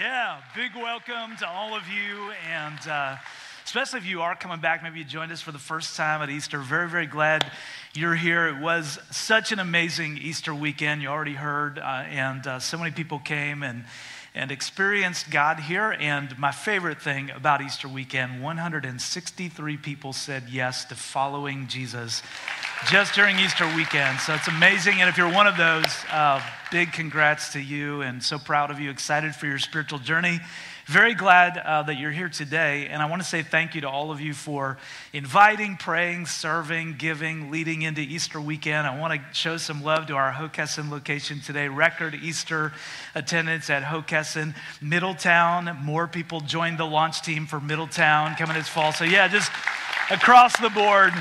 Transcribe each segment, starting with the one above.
Yeah, big welcome to all of you, and uh, especially if you are coming back. Maybe you joined us for the first time at Easter. Very, very glad you're here. It was such an amazing Easter weekend. You already heard, uh, and uh, so many people came and and experienced God here. And my favorite thing about Easter weekend 163 people said yes to following Jesus just during Easter weekend. So it's amazing. And if you're one of those, uh, big congrats to you and so proud of you, excited for your spiritual journey. Very glad uh, that you're here today. And I want to say thank you to all of you for inviting, praying, serving, giving, leading into Easter weekend. I want to show some love to our Hockessin location today. Record Easter attendance at Hockessin. Middletown, more people joined the launch team for Middletown coming this fall. So, yeah, just across the board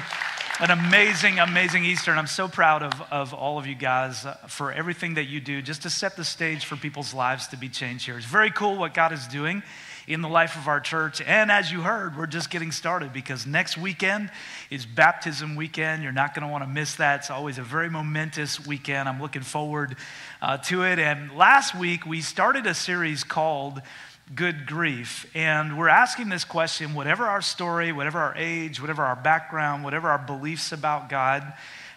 an amazing, amazing Easter. And I'm so proud of, of all of you guys for everything that you do just to set the stage for people's lives to be changed here. It's very cool what God is doing in the life of our church. And as you heard, we're just getting started because next weekend is baptism weekend. You're not going to want to miss that. It's always a very momentous weekend. I'm looking forward uh, to it. And last week, we started a series called good grief. And we're asking this question whatever our story, whatever our age, whatever our background, whatever our beliefs about God,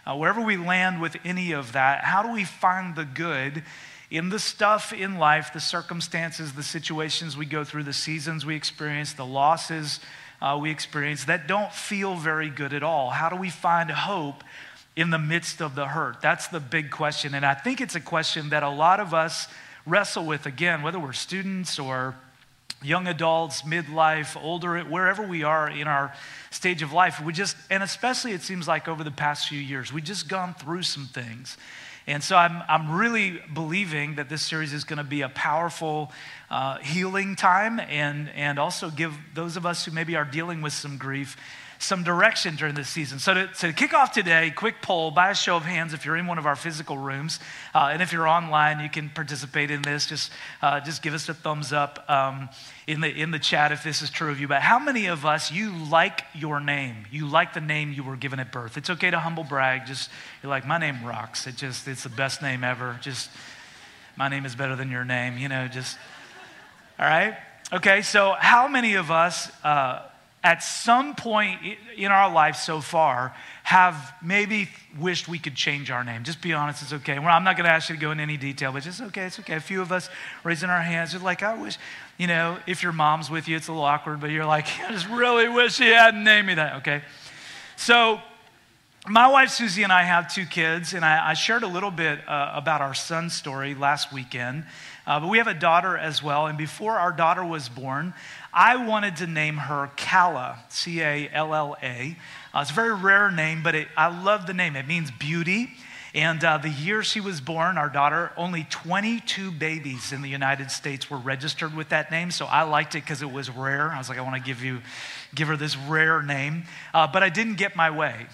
uh, wherever we land with any of that, how do we find the good in the stuff in life, the circumstances, the situations we go through, the seasons we experience, the losses uh, we experience that don't feel very good at all? How do we find hope? In the midst of the hurt? That's the big question. And I think it's a question that a lot of us wrestle with again, whether we're students or young adults, midlife, older, wherever we are in our stage of life. We just, and especially it seems like over the past few years, we've just gone through some things. And so I'm, I'm really believing that this series is going to be a powerful uh, healing time and, and also give those of us who maybe are dealing with some grief some direction during this season. So to, to kick off today, quick poll by a show of hands if you're in one of our physical rooms, uh, and if you're online, you can participate in this. Just, uh, just give us a thumbs up um, in, the, in the chat if this is true of you. But how many of us, you like your name? You like the name you were given at birth. It's okay to humble brag. Just, you're like, my name rocks. It just, it's the best name ever. Just, my name is better than your name, you know, just, all right? Okay, so how many of us, uh, at some point in our life so far have maybe wished we could change our name. Just be honest, it's okay. Well, I'm not going to ask you to go into any detail, but just okay, it's okay. A few of us raising our hands, just like, I wish, you know, if your mom's with you, it's a little awkward, but you're like, I just really wish she hadn't named me that, okay? So, my wife Susie and I have two kids, and I, I shared a little bit uh, about our son's story last weekend. Uh, but we have a daughter as well, and before our daughter was born, I wanted to name her Calla, C A L L A. Uh, it's a very rare name, but it, I love the name. It means beauty. And uh, the year she was born, our daughter, only 22 babies in the United States were registered with that name. So I liked it because it was rare. I was like, I want to give you, give her this rare name. Uh, but I didn't get my way.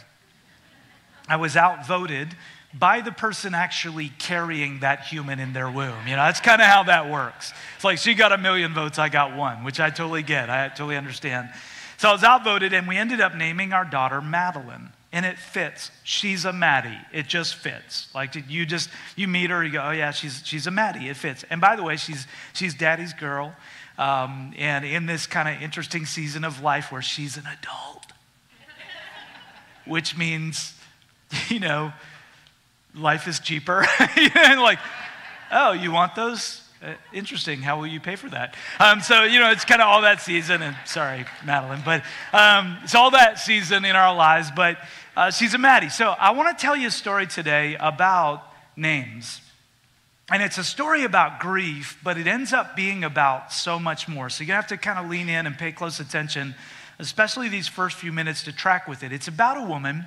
I was outvoted by the person actually carrying that human in their womb. You know, that's kind of how that works. It's like she got a million votes, I got one, which I totally get. I totally understand. So I was outvoted, and we ended up naming our daughter Madeline. And it fits. She's a Maddie. It just fits. Like you just you meet her, you go, oh yeah, she's she's a Maddie. It fits. And by the way, she's she's daddy's girl. Um, and in this kind of interesting season of life where she's an adult, which means, you know, life is cheaper. like, oh, you want those? Uh, interesting. How will you pay for that? Um, so, you know, it's kind of all that season. And sorry, Madeline, but um, it's all that season in our lives. But uh, she's a Maddie. So, I want to tell you a story today about names. And it's a story about grief, but it ends up being about so much more. So, you have to kind of lean in and pay close attention, especially these first few minutes to track with it. It's about a woman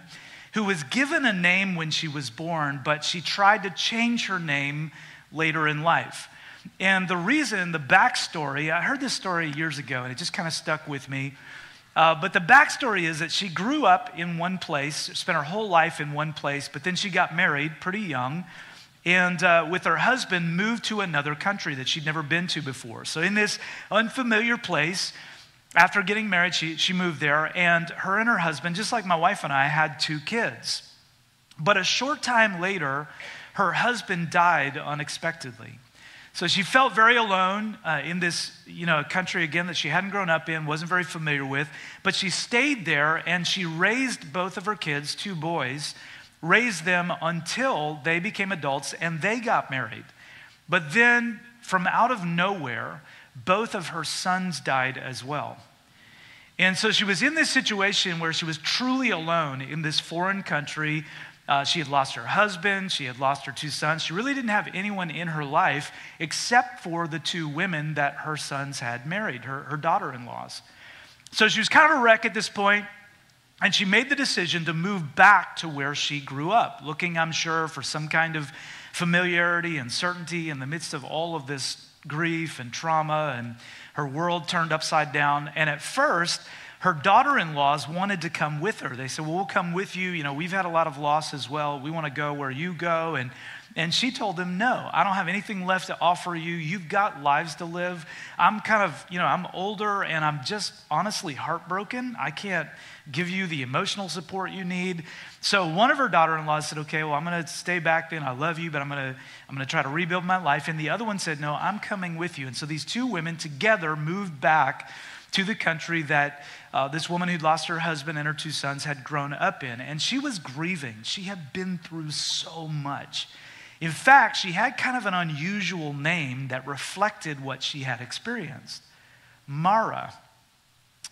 who was given a name when she was born, but she tried to change her name later in life. And the reason, the backstory, I heard this story years ago and it just kind of stuck with me. Uh, but the backstory is that she grew up in one place, spent her whole life in one place, but then she got married pretty young and uh, with her husband moved to another country that she'd never been to before. So, in this unfamiliar place, after getting married, she, she moved there, and her and her husband, just like my wife and I, had two kids. But a short time later, her husband died unexpectedly. So she felt very alone uh, in this, you know, country again that she hadn't grown up in, wasn't very familiar with. But she stayed there and she raised both of her kids, two boys, raised them until they became adults and they got married. But then, from out of nowhere, both of her sons died as well. And so she was in this situation where she was truly alone in this foreign country uh, she had lost her husband, she had lost her two sons. She really didn't have anyone in her life except for the two women that her sons had married, her, her daughter in laws. So she was kind of a wreck at this point, and she made the decision to move back to where she grew up, looking, I'm sure, for some kind of familiarity and certainty in the midst of all of this grief and trauma, and her world turned upside down. And at first, her daughter in laws wanted to come with her. They said, Well, we'll come with you. You know, we've had a lot of loss as well. We want to go where you go. And, and she told them, No, I don't have anything left to offer you. You've got lives to live. I'm kind of, you know, I'm older and I'm just honestly heartbroken. I can't give you the emotional support you need. So one of her daughter-in-laws said, "Okay, well, I'm going to stay back then. I love you, but I'm going to I'm going to try to rebuild my life." And the other one said, "No, I'm coming with you." And so these two women together moved back to the country that uh, this woman who'd lost her husband and her two sons had grown up in. And she was grieving. She had been through so much. In fact, she had kind of an unusual name that reflected what she had experienced Mara.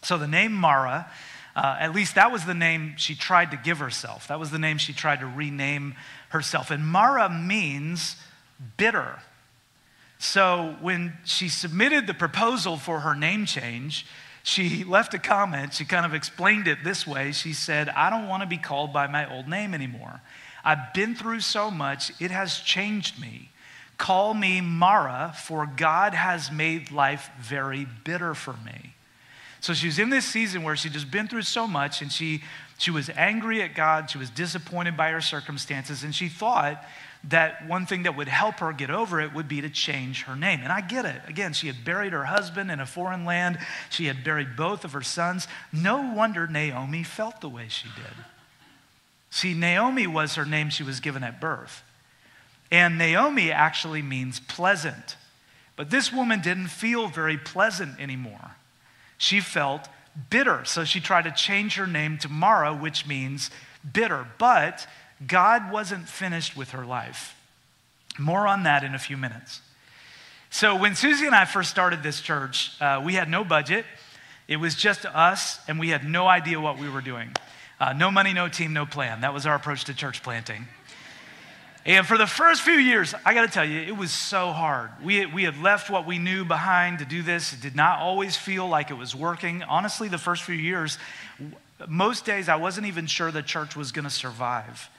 So the name Mara, uh, at least that was the name she tried to give herself. That was the name she tried to rename herself. And Mara means bitter. So when she submitted the proposal for her name change, she left a comment. She kind of explained it this way. She said, I don't want to be called by my old name anymore. I've been through so much, it has changed me. Call me Mara, for God has made life very bitter for me. So she was in this season where she'd just been through so much and she, she was angry at God. She was disappointed by her circumstances. And she thought that one thing that would help her get over it would be to change her name. And I get it. Again, she had buried her husband in a foreign land, she had buried both of her sons. No wonder Naomi felt the way she did. See, Naomi was her name she was given at birth. And Naomi actually means pleasant. But this woman didn't feel very pleasant anymore. She felt bitter. So she tried to change her name to Mara, which means bitter. But God wasn't finished with her life. More on that in a few minutes. So, when Susie and I first started this church, uh, we had no budget. It was just us, and we had no idea what we were doing. Uh, no money, no team, no plan. That was our approach to church planting. And for the first few years, I got to tell you, it was so hard. We, we had left what we knew behind to do this. It did not always feel like it was working. Honestly, the first few years, most days I wasn't even sure the church was going to survive.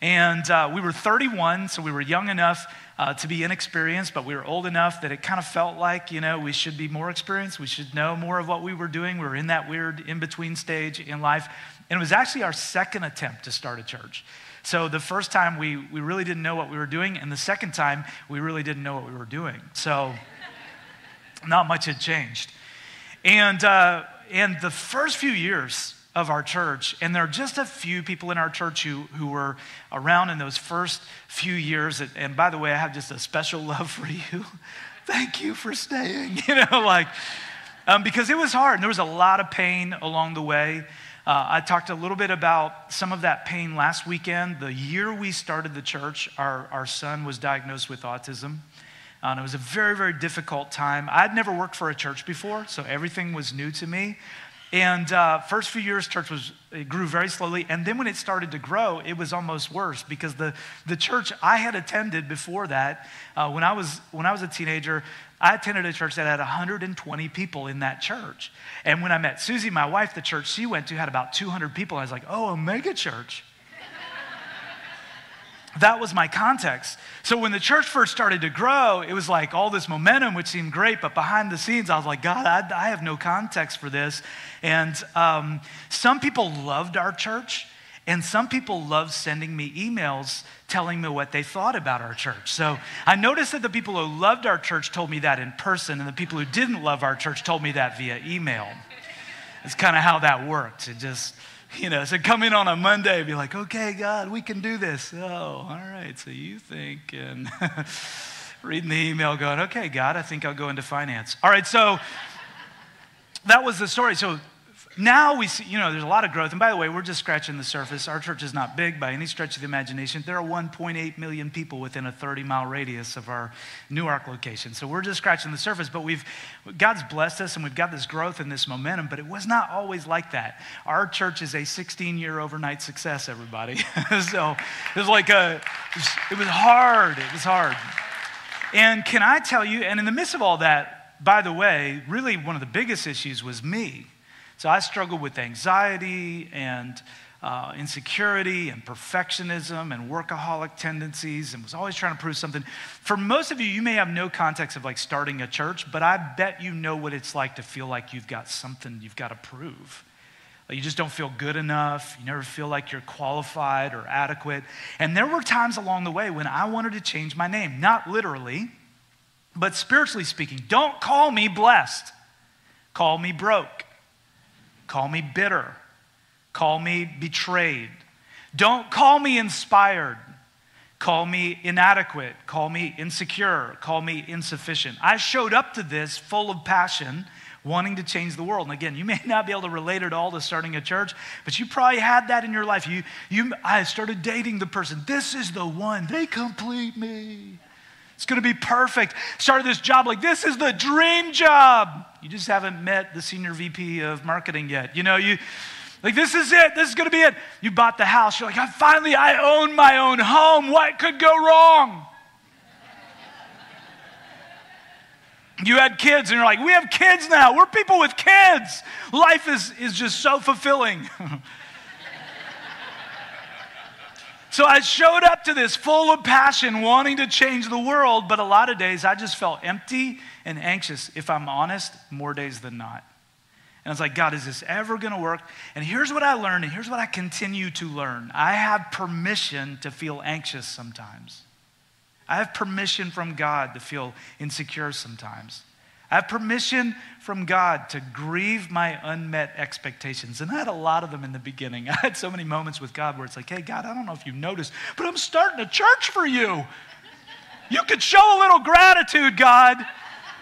And uh, we were 31, so we were young enough uh, to be inexperienced, but we were old enough that it kind of felt like, you know, we should be more experienced. We should know more of what we were doing. We were in that weird in between stage in life. And it was actually our second attempt to start a church. So the first time we, we really didn't know what we were doing, and the second time we really didn't know what we were doing. So not much had changed. And, uh, and the first few years, of our church. And there are just a few people in our church who, who were around in those first few years. And by the way, I have just a special love for you. Thank you for staying. You know, like, um, because it was hard. And there was a lot of pain along the way. Uh, I talked a little bit about some of that pain last weekend. The year we started the church, our, our son was diagnosed with autism. Uh, and it was a very, very difficult time. I'd never worked for a church before, so everything was new to me. And uh, first few years, church was it grew very slowly, and then when it started to grow, it was almost worse because the the church I had attended before that, uh, when I was when I was a teenager, I attended a church that had 120 people in that church. And when I met Susie, my wife, the church she went to had about 200 people. I was like, oh, a mega church. That was my context. So when the church first started to grow, it was like all this momentum, which seemed great, but behind the scenes, I was like, God, I, I have no context for this. And um, some people loved our church, and some people loved sending me emails telling me what they thought about our church. So I noticed that the people who loved our church told me that in person, and the people who didn't love our church told me that via email. It's kind of how that worked. It just, you know, so come in on a Monday and be like, okay, God, we can do this. Oh, all right, so you think. And reading the email going, okay, God, I think I'll go into finance. All right, so that was the story. So now we see, you know, there's a lot of growth. And by the way, we're just scratching the surface. Our church is not big by any stretch of the imagination. There are 1.8 million people within a 30 mile radius of our Newark location. So we're just scratching the surface, but we've, God's blessed us and we've got this growth and this momentum, but it was not always like that. Our church is a 16 year overnight success, everybody. so it was like a, it was hard. It was hard. And can I tell you, and in the midst of all that, by the way, really one of the biggest issues was me. So I struggled with anxiety and uh, insecurity and perfectionism and workaholic tendencies and was always trying to prove something. For most of you, you may have no context of like starting a church, but I bet you know what it's like to feel like you've got something you've got to prove. You just don't feel good enough. You never feel like you're qualified or adequate. And there were times along the way when I wanted to change my name, not literally, but spiritually speaking. Don't call me blessed, call me broke. Call me bitter. Call me betrayed. Don't call me inspired. Call me inadequate. Call me insecure. Call me insufficient. I showed up to this full of passion, wanting to change the world. And again, you may not be able to relate it all to starting a church, but you probably had that in your life. You, you, I started dating the person. This is the one. They complete me. It's going to be perfect. Started this job like this is the dream job. You just haven't met the senior VP of marketing yet. You know, you like this is it. This is going to be it. You bought the house. You're like, I finally I own my own home. What could go wrong? You had kids, and you're like, we have kids now. We're people with kids. Life is, is just so fulfilling. So I showed up to this full of passion, wanting to change the world, but a lot of days I just felt empty and anxious, if I'm honest, more days than not. And I was like, God, is this ever going to work? And here's what I learned, and here's what I continue to learn I have permission to feel anxious sometimes. I have permission from God to feel insecure sometimes. I have permission from God to grieve my unmet expectations. And I had a lot of them in the beginning. I had so many moments with God where it's like, hey, God, I don't know if you've noticed, but I'm starting a church for you. You could show a little gratitude, God,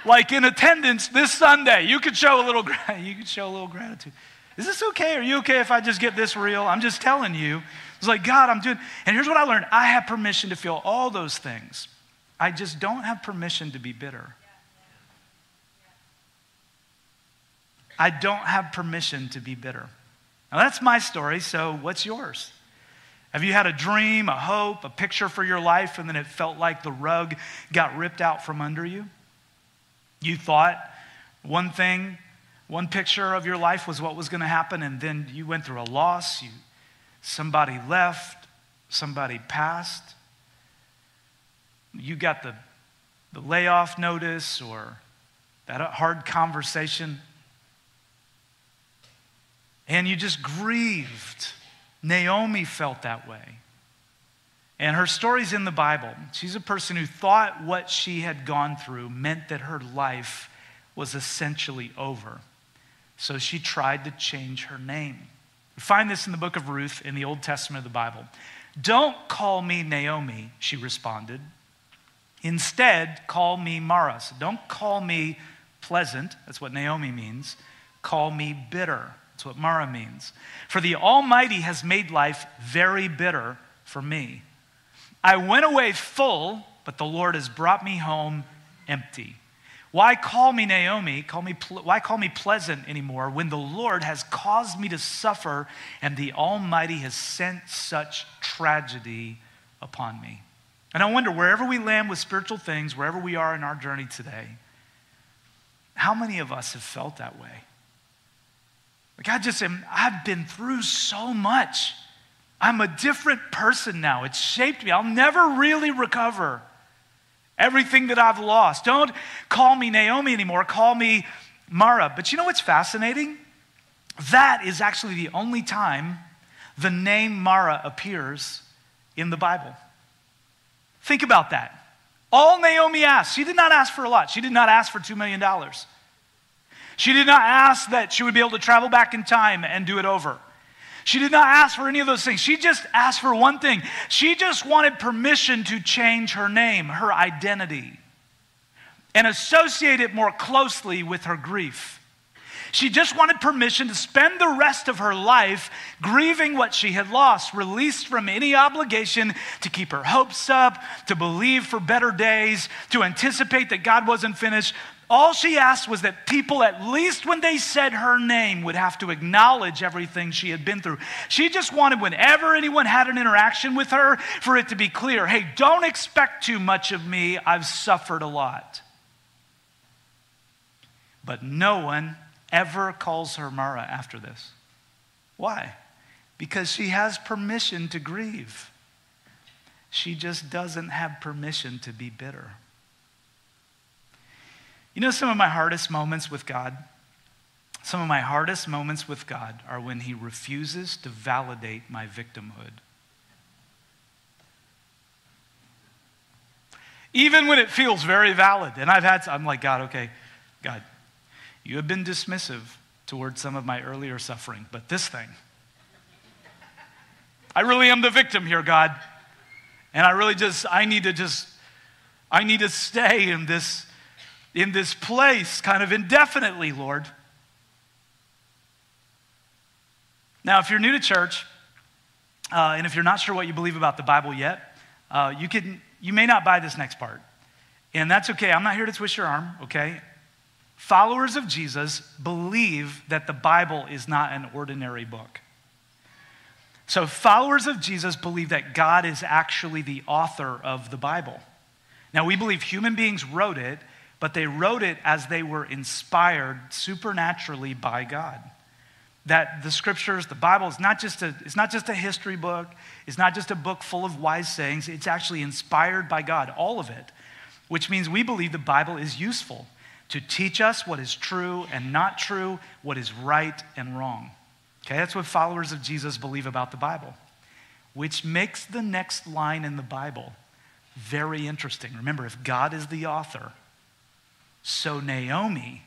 like in attendance this Sunday. You could show a little, you could show a little gratitude. Is this okay? Are you okay if I just get this real? I'm just telling you. It's like, God, I'm doing, and here's what I learned I have permission to feel all those things. I just don't have permission to be bitter. I don't have permission to be bitter. Now, that's my story, so what's yours? Have you had a dream, a hope, a picture for your life, and then it felt like the rug got ripped out from under you? You thought one thing, one picture of your life was what was going to happen, and then you went through a loss, you, somebody left, somebody passed, you got the, the layoff notice or that hard conversation and you just grieved. Naomi felt that way. And her story's in the Bible. She's a person who thought what she had gone through meant that her life was essentially over. So she tried to change her name. We find this in the book of Ruth in the Old Testament of the Bible. Don't call me Naomi, she responded. Instead, call me Mara. So don't call me pleasant, that's what Naomi means. Call me bitter. That's what Mara means. For the Almighty has made life very bitter for me. I went away full, but the Lord has brought me home empty. Why call me Naomi? Call me, why call me pleasant anymore when the Lord has caused me to suffer and the Almighty has sent such tragedy upon me? And I wonder, wherever we land with spiritual things, wherever we are in our journey today, how many of us have felt that way? Like, I just am, I've been through so much. I'm a different person now. It's shaped me. I'll never really recover everything that I've lost. Don't call me Naomi anymore. Call me Mara. But you know what's fascinating? That is actually the only time the name Mara appears in the Bible. Think about that. All Naomi asked, she did not ask for a lot. She did not ask for $2 million. She did not ask that she would be able to travel back in time and do it over. She did not ask for any of those things. She just asked for one thing. She just wanted permission to change her name, her identity. and associate it more closely with her grief. She just wanted permission to spend the rest of her life grieving what she had lost, released from any obligation to keep her hopes up, to believe for better days, to anticipate that God wasn't finished. All she asked was that people, at least when they said her name, would have to acknowledge everything she had been through. She just wanted, whenever anyone had an interaction with her, for it to be clear hey, don't expect too much of me. I've suffered a lot. But no one ever calls her Mara after this. Why? Because she has permission to grieve. She just doesn't have permission to be bitter. You know, some of my hardest moments with God, some of my hardest moments with God are when He refuses to validate my victimhood. Even when it feels very valid. And I've had, I'm like, God, okay, God, you have been dismissive towards some of my earlier suffering, but this thing, I really am the victim here, God. And I really just, I need to just, I need to stay in this, in this place kind of indefinitely, Lord. Now, if you're new to church, uh, and if you're not sure what you believe about the Bible yet, uh, you, can, you may not buy this next part. And that's okay. I'm not here to twist your arm, okay? Followers of Jesus believe that the Bible is not an ordinary book. So, followers of Jesus believe that God is actually the author of the Bible. Now, we believe human beings wrote it, but they wrote it as they were inspired supernaturally by God. That the scriptures, the Bible, is not just a, it's not just a history book, it's not just a book full of wise sayings, it's actually inspired by God, all of it, which means we believe the Bible is useful to teach us what is true and not true, what is right and wrong. Okay, that's what followers of Jesus believe about the Bible, which makes the next line in the Bible very interesting. Remember, if God is the author, so Naomi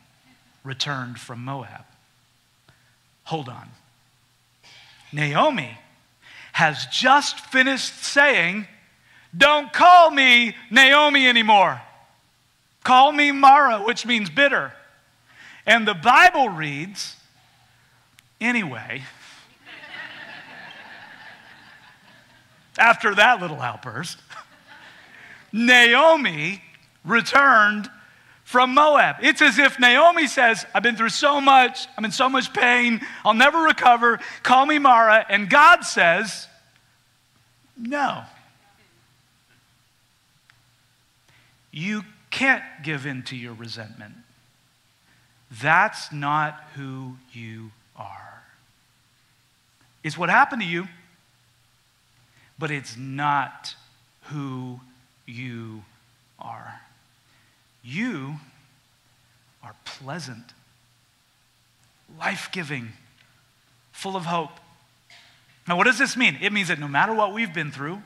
returned from Moab. Hold on. Naomi has just finished saying, Don't call me Naomi anymore. Call me Mara, which means bitter. And the Bible reads, anyway, after that little outburst, Naomi returned from Moab. It's as if Naomi says, I've been through so much, I'm in so much pain, I'll never recover, call me Mara. And God says, No. You can't give in to your resentment. That's not who you are. It's what happened to you, but it's not who you are. You are pleasant, life giving, full of hope. Now, what does this mean? It means that no matter what we've been through,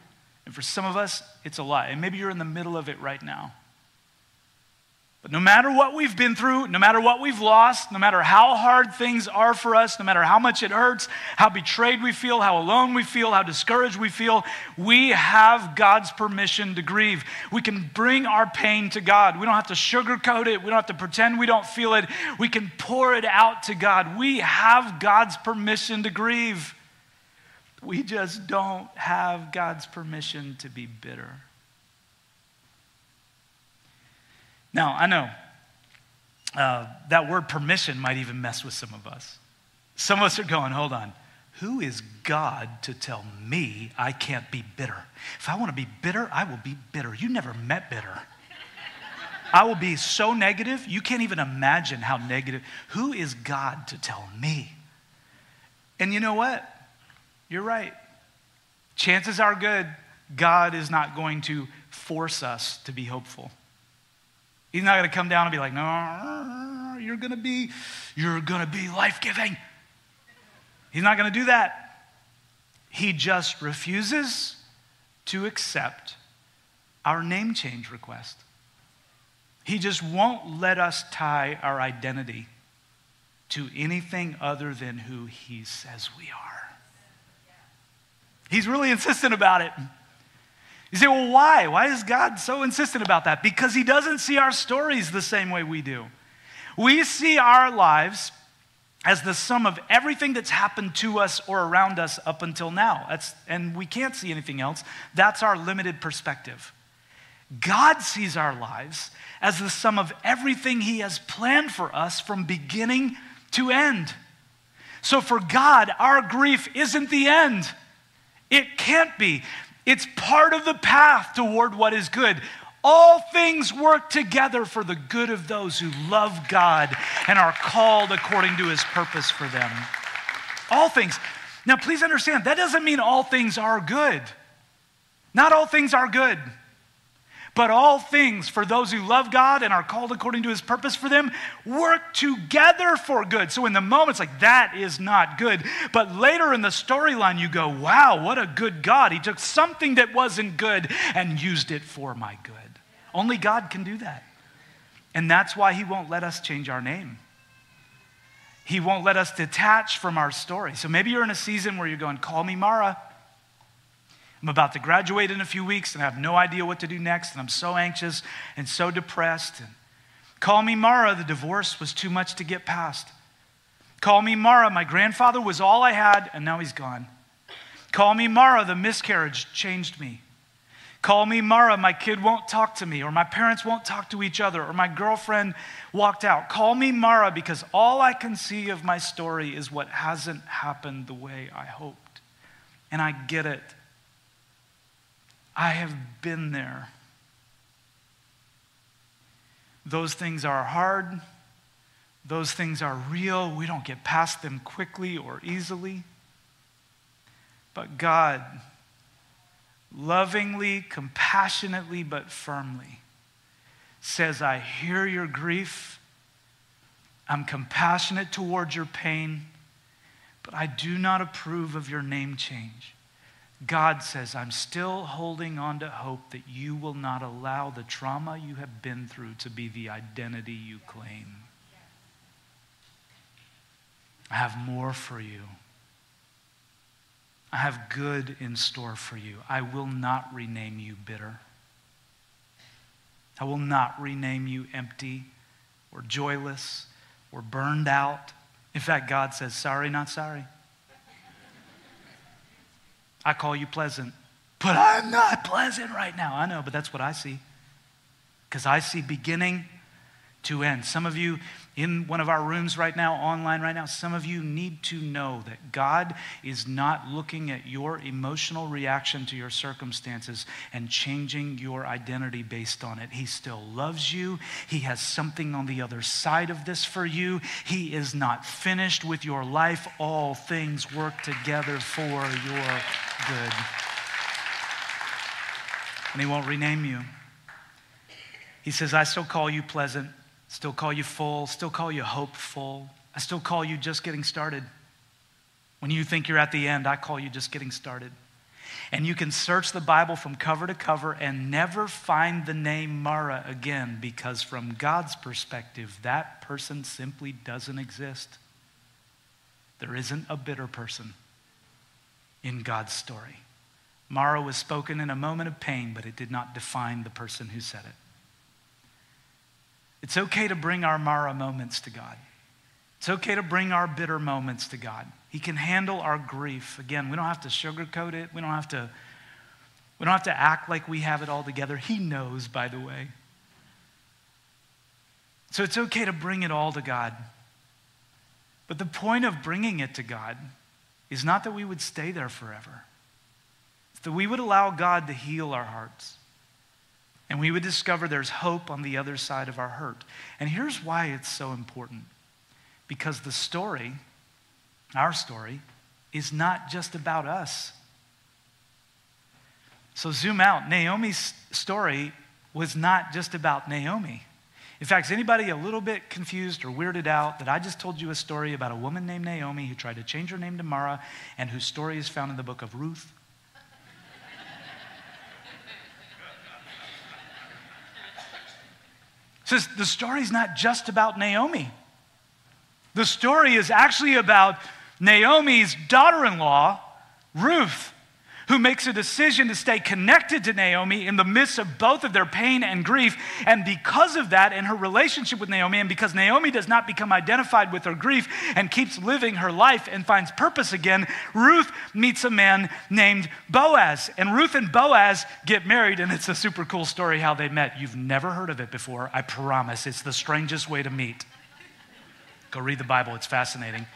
and for some of us, it's a lot, and maybe you're in the middle of it right now. But no matter what we've been through, no matter what we've lost, no matter how hard things are for us, no matter how much it hurts, how betrayed we feel, how alone we feel, how discouraged we feel, we have God's permission to grieve. We can bring our pain to God. We don't have to sugarcoat it. We don't have to pretend we don't feel it. We can pour it out to God. We have God's permission to grieve. We just don't have God's permission to be bitter. Now, I know uh, that word permission might even mess with some of us. Some of us are going, hold on. Who is God to tell me I can't be bitter? If I want to be bitter, I will be bitter. You never met bitter. I will be so negative, you can't even imagine how negative. Who is God to tell me? And you know what? You're right. Chances are good God is not going to force us to be hopeful. He's not going to come down and be like, no, you're going to be, you're going to be life-giving. He's not going to do that. He just refuses to accept our name change request. He just won't let us tie our identity to anything other than who he says we are. He's really insistent about it. You say, well, why? Why is God so insistent about that? Because He doesn't see our stories the same way we do. We see our lives as the sum of everything that's happened to us or around us up until now. That's, and we can't see anything else. That's our limited perspective. God sees our lives as the sum of everything He has planned for us from beginning to end. So for God, our grief isn't the end. It can't be. It's part of the path toward what is good. All things work together for the good of those who love God and are called according to his purpose for them. All things. Now, please understand, that doesn't mean all things are good. Not all things are good. But all things for those who love God and are called according to his purpose for them work together for good. So in the moment, it's like, that is not good. But later in the storyline, you go, wow, what a good God. He took something that wasn't good and used it for my good. Only God can do that. And that's why he won't let us change our name. He won't let us detach from our story. So maybe you're in a season where you're going, call me Mara. I'm about to graduate in a few weeks and I have no idea what to do next, and I'm so anxious and so depressed. And call me Mara, the divorce was too much to get past. Call me Mara, my grandfather was all I had, and now he's gone. Call me Mara, the miscarriage changed me. Call me Mara, my kid won't talk to me, or my parents won't talk to each other, or my girlfriend walked out. Call me Mara because all I can see of my story is what hasn't happened the way I hoped. And I get it. I have been there. Those things are hard. Those things are real. We don't get past them quickly or easily. But God, lovingly, compassionately, but firmly, says, I hear your grief. I'm compassionate towards your pain, but I do not approve of your name change. God says, I'm still holding on to hope that you will not allow the trauma you have been through to be the identity you claim. I have more for you. I have good in store for you. I will not rename you bitter. I will not rename you empty or joyless or burned out. In fact, God says, sorry, not sorry. I call you pleasant, but I'm not pleasant right now. I know, but that's what I see. Because I see beginning to end. Some of you in one of our rooms right now, online right now, some of you need to know that God is not looking at your emotional reaction to your circumstances and changing your identity based on it. He still loves you. He has something on the other side of this for you. He is not finished with your life. All things work together for your good. And He won't rename you. He says, I still call you pleasant Still call you full, still call you hopeful. I still call you just getting started. When you think you're at the end, I call you just getting started. And you can search the Bible from cover to cover and never find the name Mara again because, from God's perspective, that person simply doesn't exist. There isn't a bitter person in God's story. Mara was spoken in a moment of pain, but it did not define the person who said it. It's okay to bring our Mara moments to God. It's okay to bring our bitter moments to God. He can handle our grief. Again, we don't have to sugarcoat it. We don't have to we don't have to act like we have it all together. He knows, by the way. So it's okay to bring it all to God. But the point of bringing it to God is not that we would stay there forever. It's that we would allow God to heal our hearts. And we would discover there's hope on the other side of our hurt. And here's why it's so important because the story, our story, is not just about us. So zoom out. Naomi's story was not just about Naomi. In fact, is anybody a little bit confused or weirded out that I just told you a story about a woman named Naomi who tried to change her name to Mara and whose story is found in the book of Ruth? Says the story's not just about Naomi. The story is actually about Naomi's daughter in law, Ruth, who makes a decision to stay connected to Naomi in the midst of both of their pain and grief. And because of that, in her relationship with Naomi, and because Naomi does not become identified with her grief and keeps living her life and finds purpose again, Ruth meets a man named Boaz. And Ruth and Boaz get married, and it's a super cool story how they met. You've never heard of it before, I promise. It's the strangest way to meet. Go read the Bible, it's fascinating.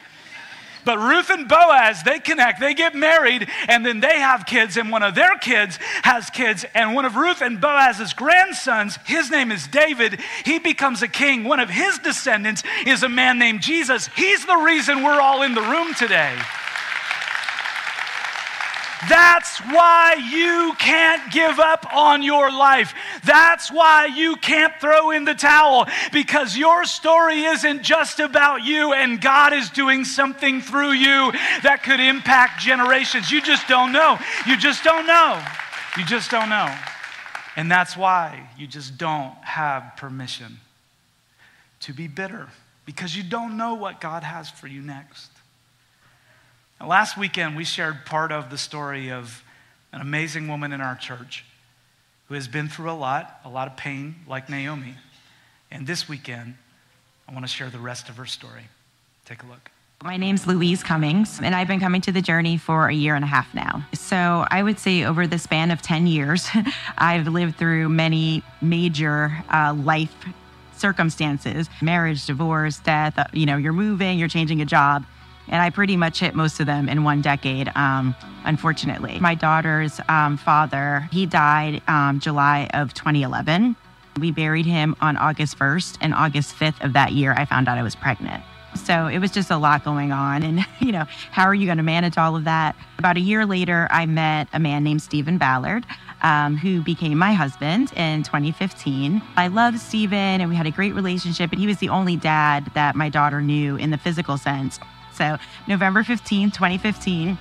But Ruth and Boaz, they connect, they get married, and then they have kids, and one of their kids has kids. And one of Ruth and Boaz's grandsons, his name is David, he becomes a king. One of his descendants is a man named Jesus. He's the reason we're all in the room today. That's why you can't give up on your life. That's why you can't throw in the towel because your story isn't just about you and God is doing something through you that could impact generations. You just don't know. You just don't know. You just don't know. And that's why you just don't have permission to be bitter because you don't know what God has for you next. Last weekend, we shared part of the story of an amazing woman in our church who has been through a lot, a lot of pain, like Naomi. And this weekend, I want to share the rest of her story. Take a look. My name's Louise Cummings, and I've been coming to the journey for a year and a half now. So I would say over the span of 10 years, I've lived through many major uh, life circumstances marriage, divorce, death. Uh, you know, you're moving, you're changing a job. And I pretty much hit most of them in one decade, um, unfortunately. My daughter's um, father, he died um, July of 2011. We buried him on August 1st, and August 5th of that year, I found out I was pregnant. So it was just a lot going on. And, you know, how are you going to manage all of that? About a year later, I met a man named Stephen Ballard. Um, who became my husband in 2015. I loved Stephen and we had a great relationship, and he was the only dad that my daughter knew in the physical sense. So, November 15, 2015,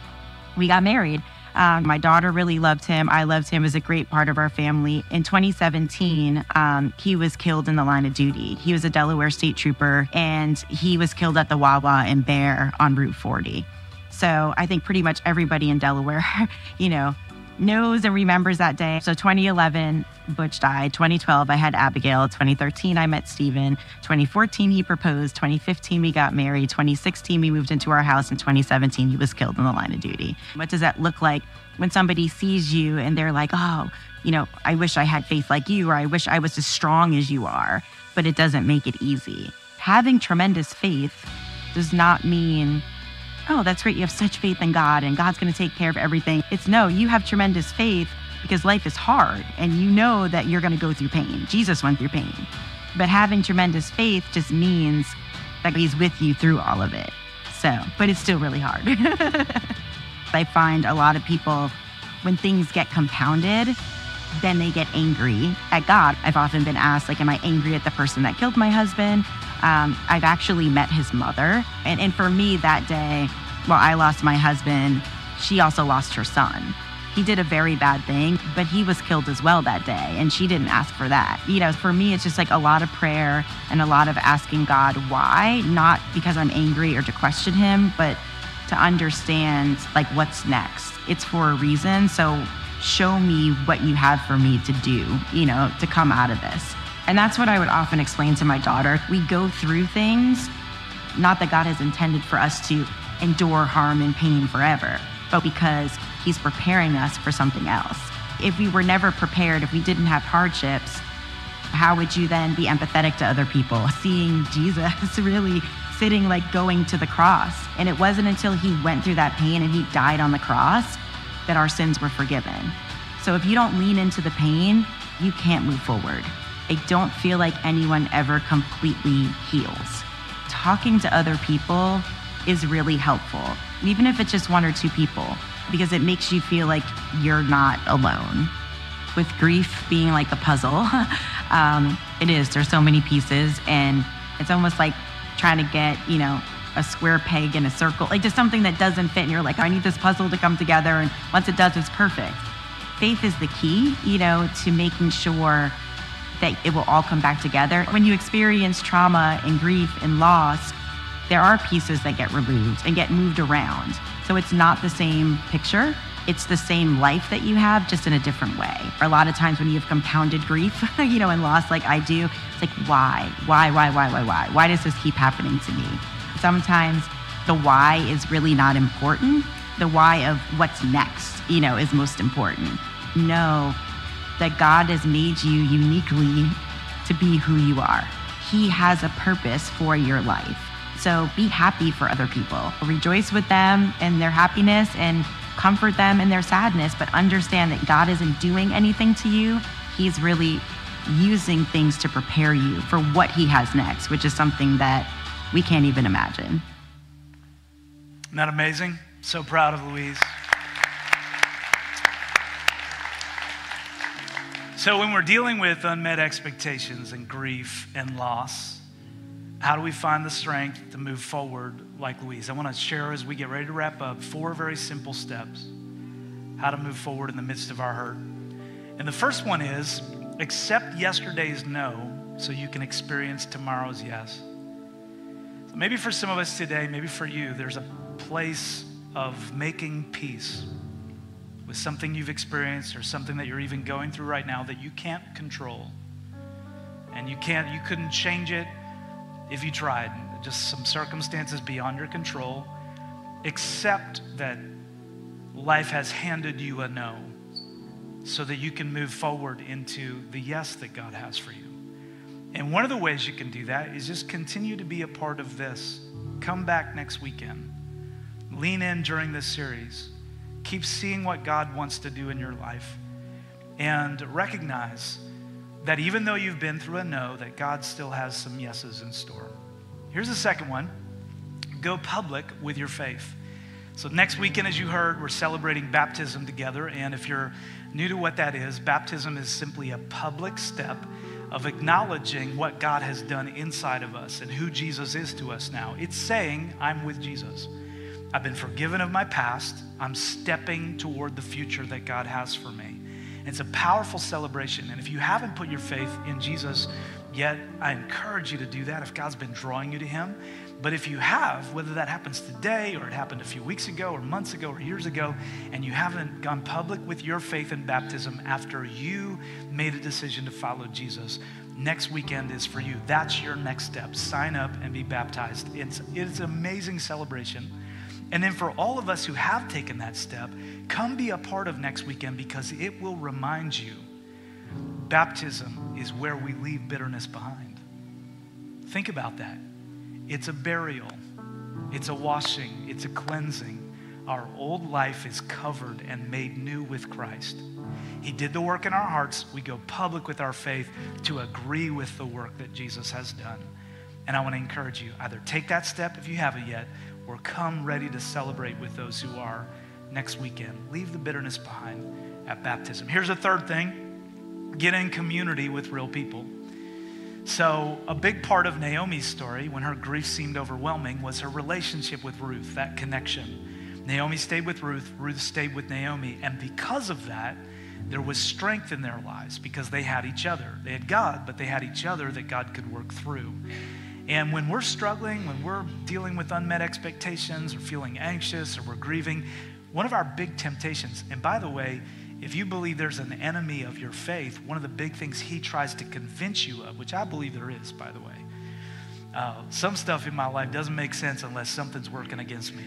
we got married. Um, my daughter really loved him. I loved him. as a great part of our family. In 2017, um, he was killed in the line of duty. He was a Delaware state trooper and he was killed at the Wawa in Bear on Route 40. So I think pretty much everybody in Delaware, you know, knows and remembers that day. So 2011, Butch died. 2012, I had Abigail. 2013, I met Stephen. 2014, he proposed. 2015, we got married. 2016, we moved into our house. In 2017, he was killed in the line of duty. What does that look like when somebody sees you and they're like, oh, you know, I wish I had faith like you, or I wish I was as strong as you are, but it doesn't make it easy. Having tremendous faith does not mean oh, that's great. You have such faith in God and God's going to take care of everything. It's no, you have tremendous faith because life is hard and you know that you're going to go through pain. Jesus went through pain. But having tremendous faith just means that He's with you through all of it. So, but it's still really hard. I find a lot of people, when things get compounded, then they get angry at God. I've often been asked, like, am I angry at the person that killed my husband? Um, I've actually met his mother. And, and for me that day, well, I lost my husband, she also lost her son. He did a very bad thing, but he was killed as well that day, and she didn't ask for that. You know, for me, it's just like a lot of prayer and a lot of asking God why, not because I'm angry or to question him, but to understand like what's next. It's for a reason. So show me what you have for me to do, you know, to come out of this. And that's what I would often explain to my daughter. We go through things, not that God has intended for us to endure harm and pain forever, but because He's preparing us for something else. If we were never prepared, if we didn't have hardships, how would you then be empathetic to other people? Seeing Jesus really sitting, like going to the cross. And it wasn't until He went through that pain and He died on the cross that our sins were forgiven. So if you don't lean into the pain, you can't move forward. I don't feel like anyone ever completely heals. Talking to other people is really helpful, even if it's just one or two people, because it makes you feel like you're not alone. With grief being like a puzzle, um, it is. There's so many pieces, and it's almost like trying to get, you know, a square peg in a circle, like just something that doesn't fit. And you're like, I need this puzzle to come together. And once it does, it's perfect. Faith is the key, you know, to making sure that it will all come back together. When you experience trauma and grief and loss, there are pieces that get removed and get moved around. So it's not the same picture, it's the same life that you have, just in a different way. A lot of times when you have compounded grief, you know, and loss like I do, it's like, why? Why, why, why, why, why? Why does this keep happening to me? Sometimes the why is really not important. The why of what's next, you know, is most important. Know that God has made you uniquely to be who you are. He has a purpose for your life. So be happy for other people. Rejoice with them in their happiness and comfort them in their sadness, but understand that God isn't doing anything to you. He's really using things to prepare you for what He has next, which is something that we can't even imagine. Isn't that amazing? So proud of Louise. So, when we're dealing with unmet expectations and grief and loss, how do we find the strength to move forward like Louise? I want to share as we get ready to wrap up four very simple steps how to move forward in the midst of our hurt. And the first one is accept yesterday's no so you can experience tomorrow's yes. So maybe for some of us today, maybe for you, there's a place of making peace with something you've experienced or something that you're even going through right now that you can't control. And you can't, you couldn't change it if you tried. Just some circumstances beyond your control. Accept that life has handed you a no so that you can move forward into the yes that God has for you. And one of the ways you can do that is just continue to be a part of this. Come back next weekend. Lean in during this series Keep seeing what God wants to do in your life and recognize that even though you've been through a no, that God still has some yeses in store. Here's the second one go public with your faith. So, next weekend, as you heard, we're celebrating baptism together. And if you're new to what that is, baptism is simply a public step of acknowledging what God has done inside of us and who Jesus is to us now. It's saying, I'm with Jesus. I've been forgiven of my past. I'm stepping toward the future that God has for me. It's a powerful celebration. And if you haven't put your faith in Jesus yet, I encourage you to do that if God's been drawing you to Him. But if you have, whether that happens today or it happened a few weeks ago or months ago or years ago, and you haven't gone public with your faith in baptism after you made a decision to follow Jesus, next weekend is for you. That's your next step. Sign up and be baptized. It's, it's an amazing celebration. And then for all of us who have taken that step, come be a part of next weekend because it will remind you baptism is where we leave bitterness behind. Think about that. It's a burial, it's a washing, it's a cleansing. Our old life is covered and made new with Christ. He did the work in our hearts. We go public with our faith to agree with the work that Jesus has done. And I want to encourage you either take that step if you haven't yet, or come ready to celebrate with those who are next weekend. Leave the bitterness behind at baptism. Here's a third thing get in community with real people. So, a big part of Naomi's story when her grief seemed overwhelming was her relationship with Ruth, that connection. Naomi stayed with Ruth, Ruth stayed with Naomi, and because of that, there was strength in their lives because they had each other. They had God, but they had each other that God could work through. And when we're struggling, when we're dealing with unmet expectations or feeling anxious or we're grieving, one of our big temptations, and by the way, if you believe there's an enemy of your faith, one of the big things he tries to convince you of, which I believe there is, by the way, uh, some stuff in my life doesn't make sense unless something's working against me.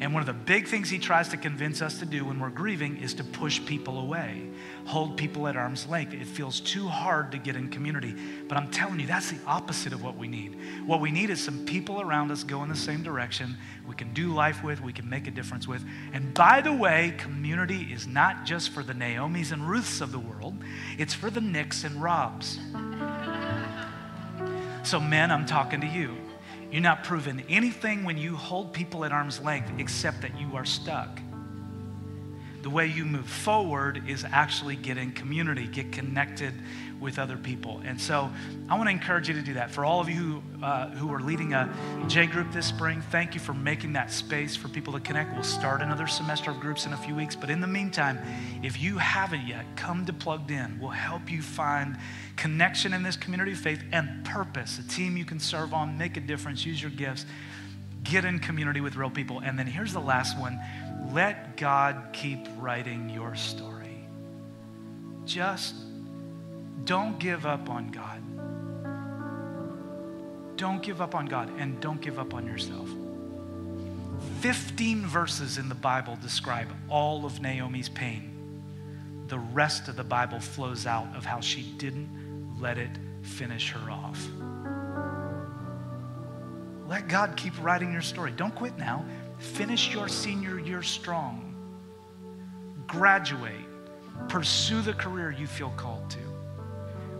And one of the big things he tries to convince us to do when we're grieving is to push people away, hold people at arm's length. It feels too hard to get in community. But I'm telling you, that's the opposite of what we need. What we need is some people around us go in the same direction, we can do life with, we can make a difference with. And by the way, community is not just for the Naomis and Ruths of the world, it's for the Nicks and Robs. So, men, I'm talking to you. You're not proving anything when you hold people at arm's length except that you are stuck. The way you move forward is actually get in community, get connected with other people. And so I want to encourage you to do that. For all of you who, uh, who are leading a J group this spring, thank you for making that space for people to connect. We'll start another semester of groups in a few weeks. But in the meantime, if you haven't yet, come to Plugged In. We'll help you find connection in this community of faith and purpose, a team you can serve on, make a difference, use your gifts get in community with real people. And then here's the last one let God keep writing your story. Just don't give up on God. Don't give up on God and don't give up on yourself. 15 verses in the Bible describe all of Naomi's pain. The rest of the Bible flows out of how she didn't let it finish her off. Let God keep writing your story. Don't quit now. Finish your senior year strong. Graduate. Pursue the career you feel called to.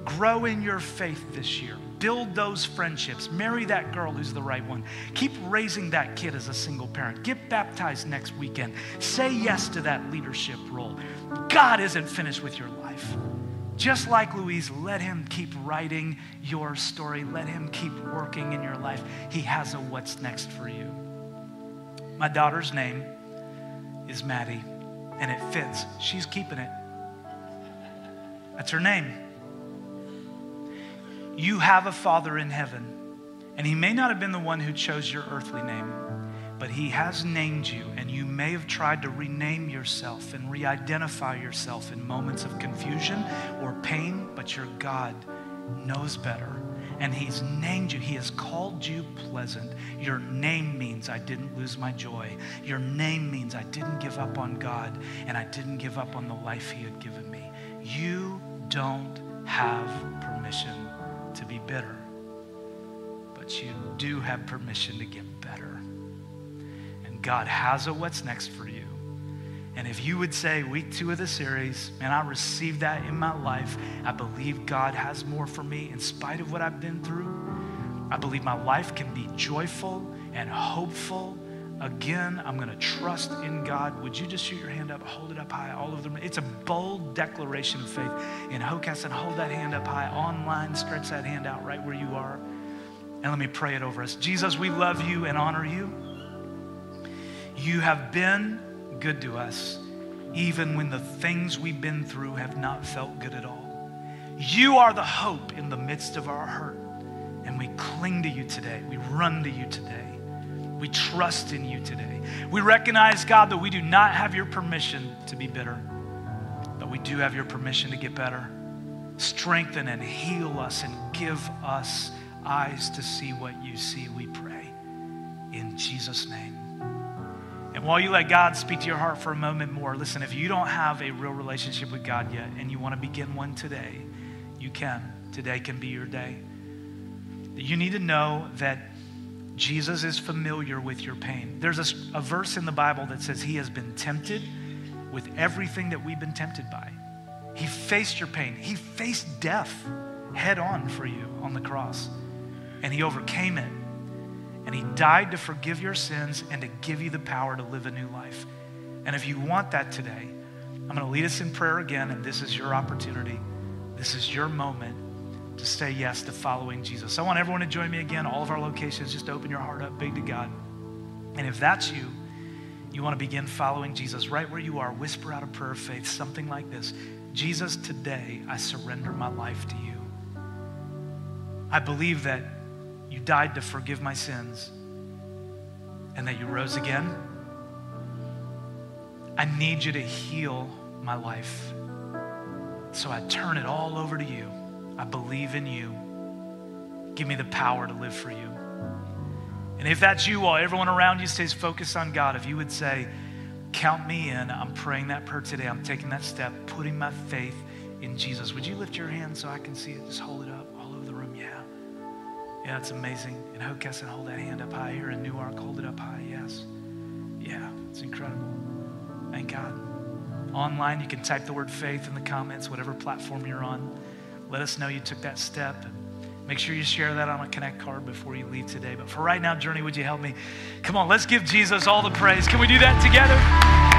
Grow in your faith this year. Build those friendships. Marry that girl who's the right one. Keep raising that kid as a single parent. Get baptized next weekend. Say yes to that leadership role. God isn't finished with your life. Just like Louise, let him keep writing your story. Let him keep working in your life. He has a what's next for you. My daughter's name is Maddie, and it fits. She's keeping it. That's her name. You have a Father in heaven, and He may not have been the one who chose your earthly name, but He has named you, and you may have tried to rename yourself and re identify yourself in moments of confusion or pain, but your God knows better. And he's named you. He has called you pleasant. Your name means I didn't lose my joy. Your name means I didn't give up on God and I didn't give up on the life he had given me. You don't have permission to be bitter, but you do have permission to get better. And God has a what's next for you. And if you would say, week two of the series, man, I received that in my life. I believe God has more for me in spite of what I've been through. I believe my life can be joyful and hopeful. Again, I'm going to trust in God. Would you just shoot your hand up, hold it up high, all over the room? It's a bold declaration of faith. In Hockessin, hold that hand up high. Online, stretch that hand out right where you are. And let me pray it over us. Jesus, we love you and honor you. You have been good to us, even when the things we've been through have not felt good at all. You are the hope in the midst of our hurt. And we cling to you today. We run to you today. We trust in you today. We recognize, God, that we do not have your permission to be bitter, but we do have your permission to get better. Strengthen and heal us and give us eyes to see what you see, we pray. In Jesus' name. While you let God speak to your heart for a moment more, listen, if you don't have a real relationship with God yet and you want to begin one today, you can. Today can be your day. You need to know that Jesus is familiar with your pain. There's a, a, verse in the Bible that says he has been tempted with everything that we've been tempted by. He faced your pain, he faced death head on for you on the cross, and he overcame it. And he died to forgive your sins and to give you the power to live a new life. And if you want that today, I'm going to lead us in prayer again, and this is your opportunity. This is your moment to say yes to following Jesus. I want everyone to join me again. All of our locations, just open your heart up big to God. And if that's you, you want to begin following Jesus right where you are, whisper out a prayer of faith, something like this Jesus, today I surrender my life to you. I believe that you died to forgive my sins and that you rose again. I need you to heal my life. So I turn it all over to you. I believe in you. Give me the power to live for you. And if that's you, while everyone around you stays focused on God, if you would say, Count me in, I'm praying that prayer today. I'm taking that step, putting my faith in Jesus. Would you lift your hand so I can see it? Just hold it up Yeah, it's amazing. In Hockessin, hold that hand up high. Here in Newark, hold it up high. Yes. Yeah, it's incredible. Thank God. Online, you can type the word faith in the comments, whatever platform you're on. Let us know you took that step. Make sure you share that on a Connect card before you leave today. But for right now, Journey, would you help me? Come on, let's give Jesus all the praise. Can we do that together?